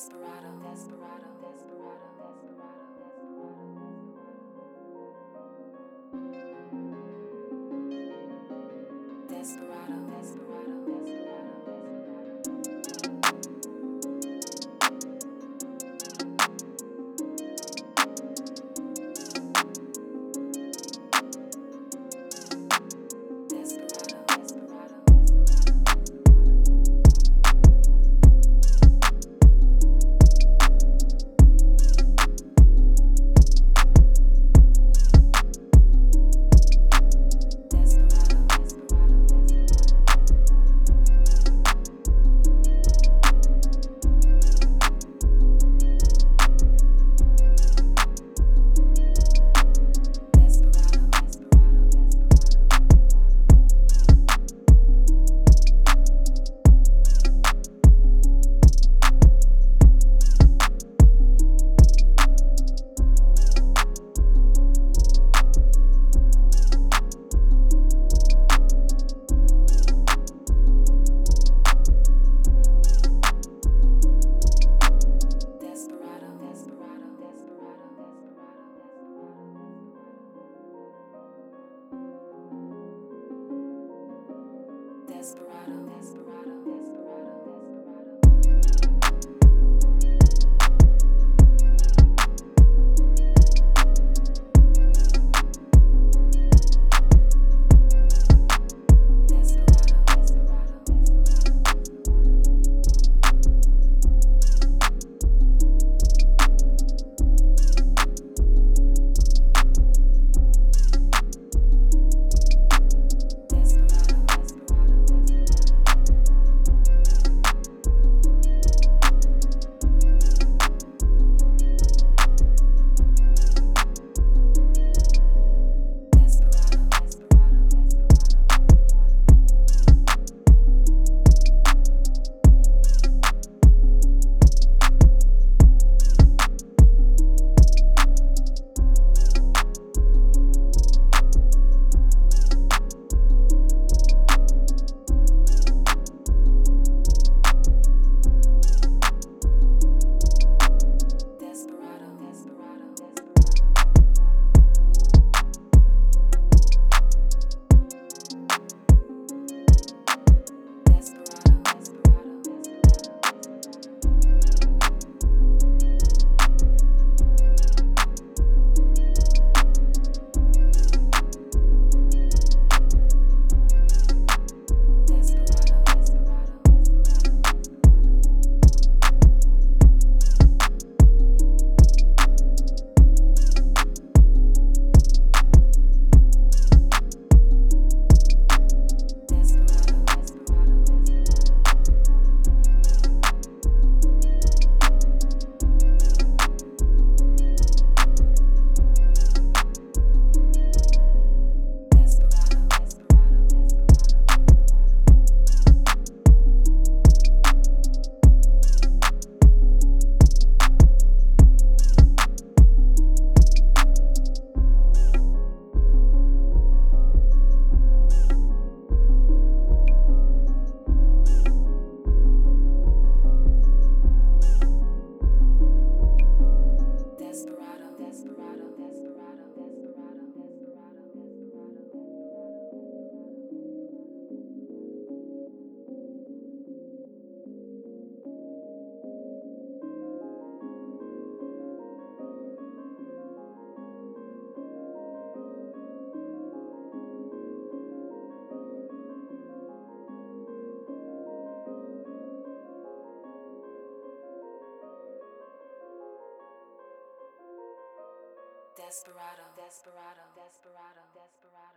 Desperado. Desperado. Desperado. Desperado. Desperado. Desperado. Desperado, desperado, desperado, desperado.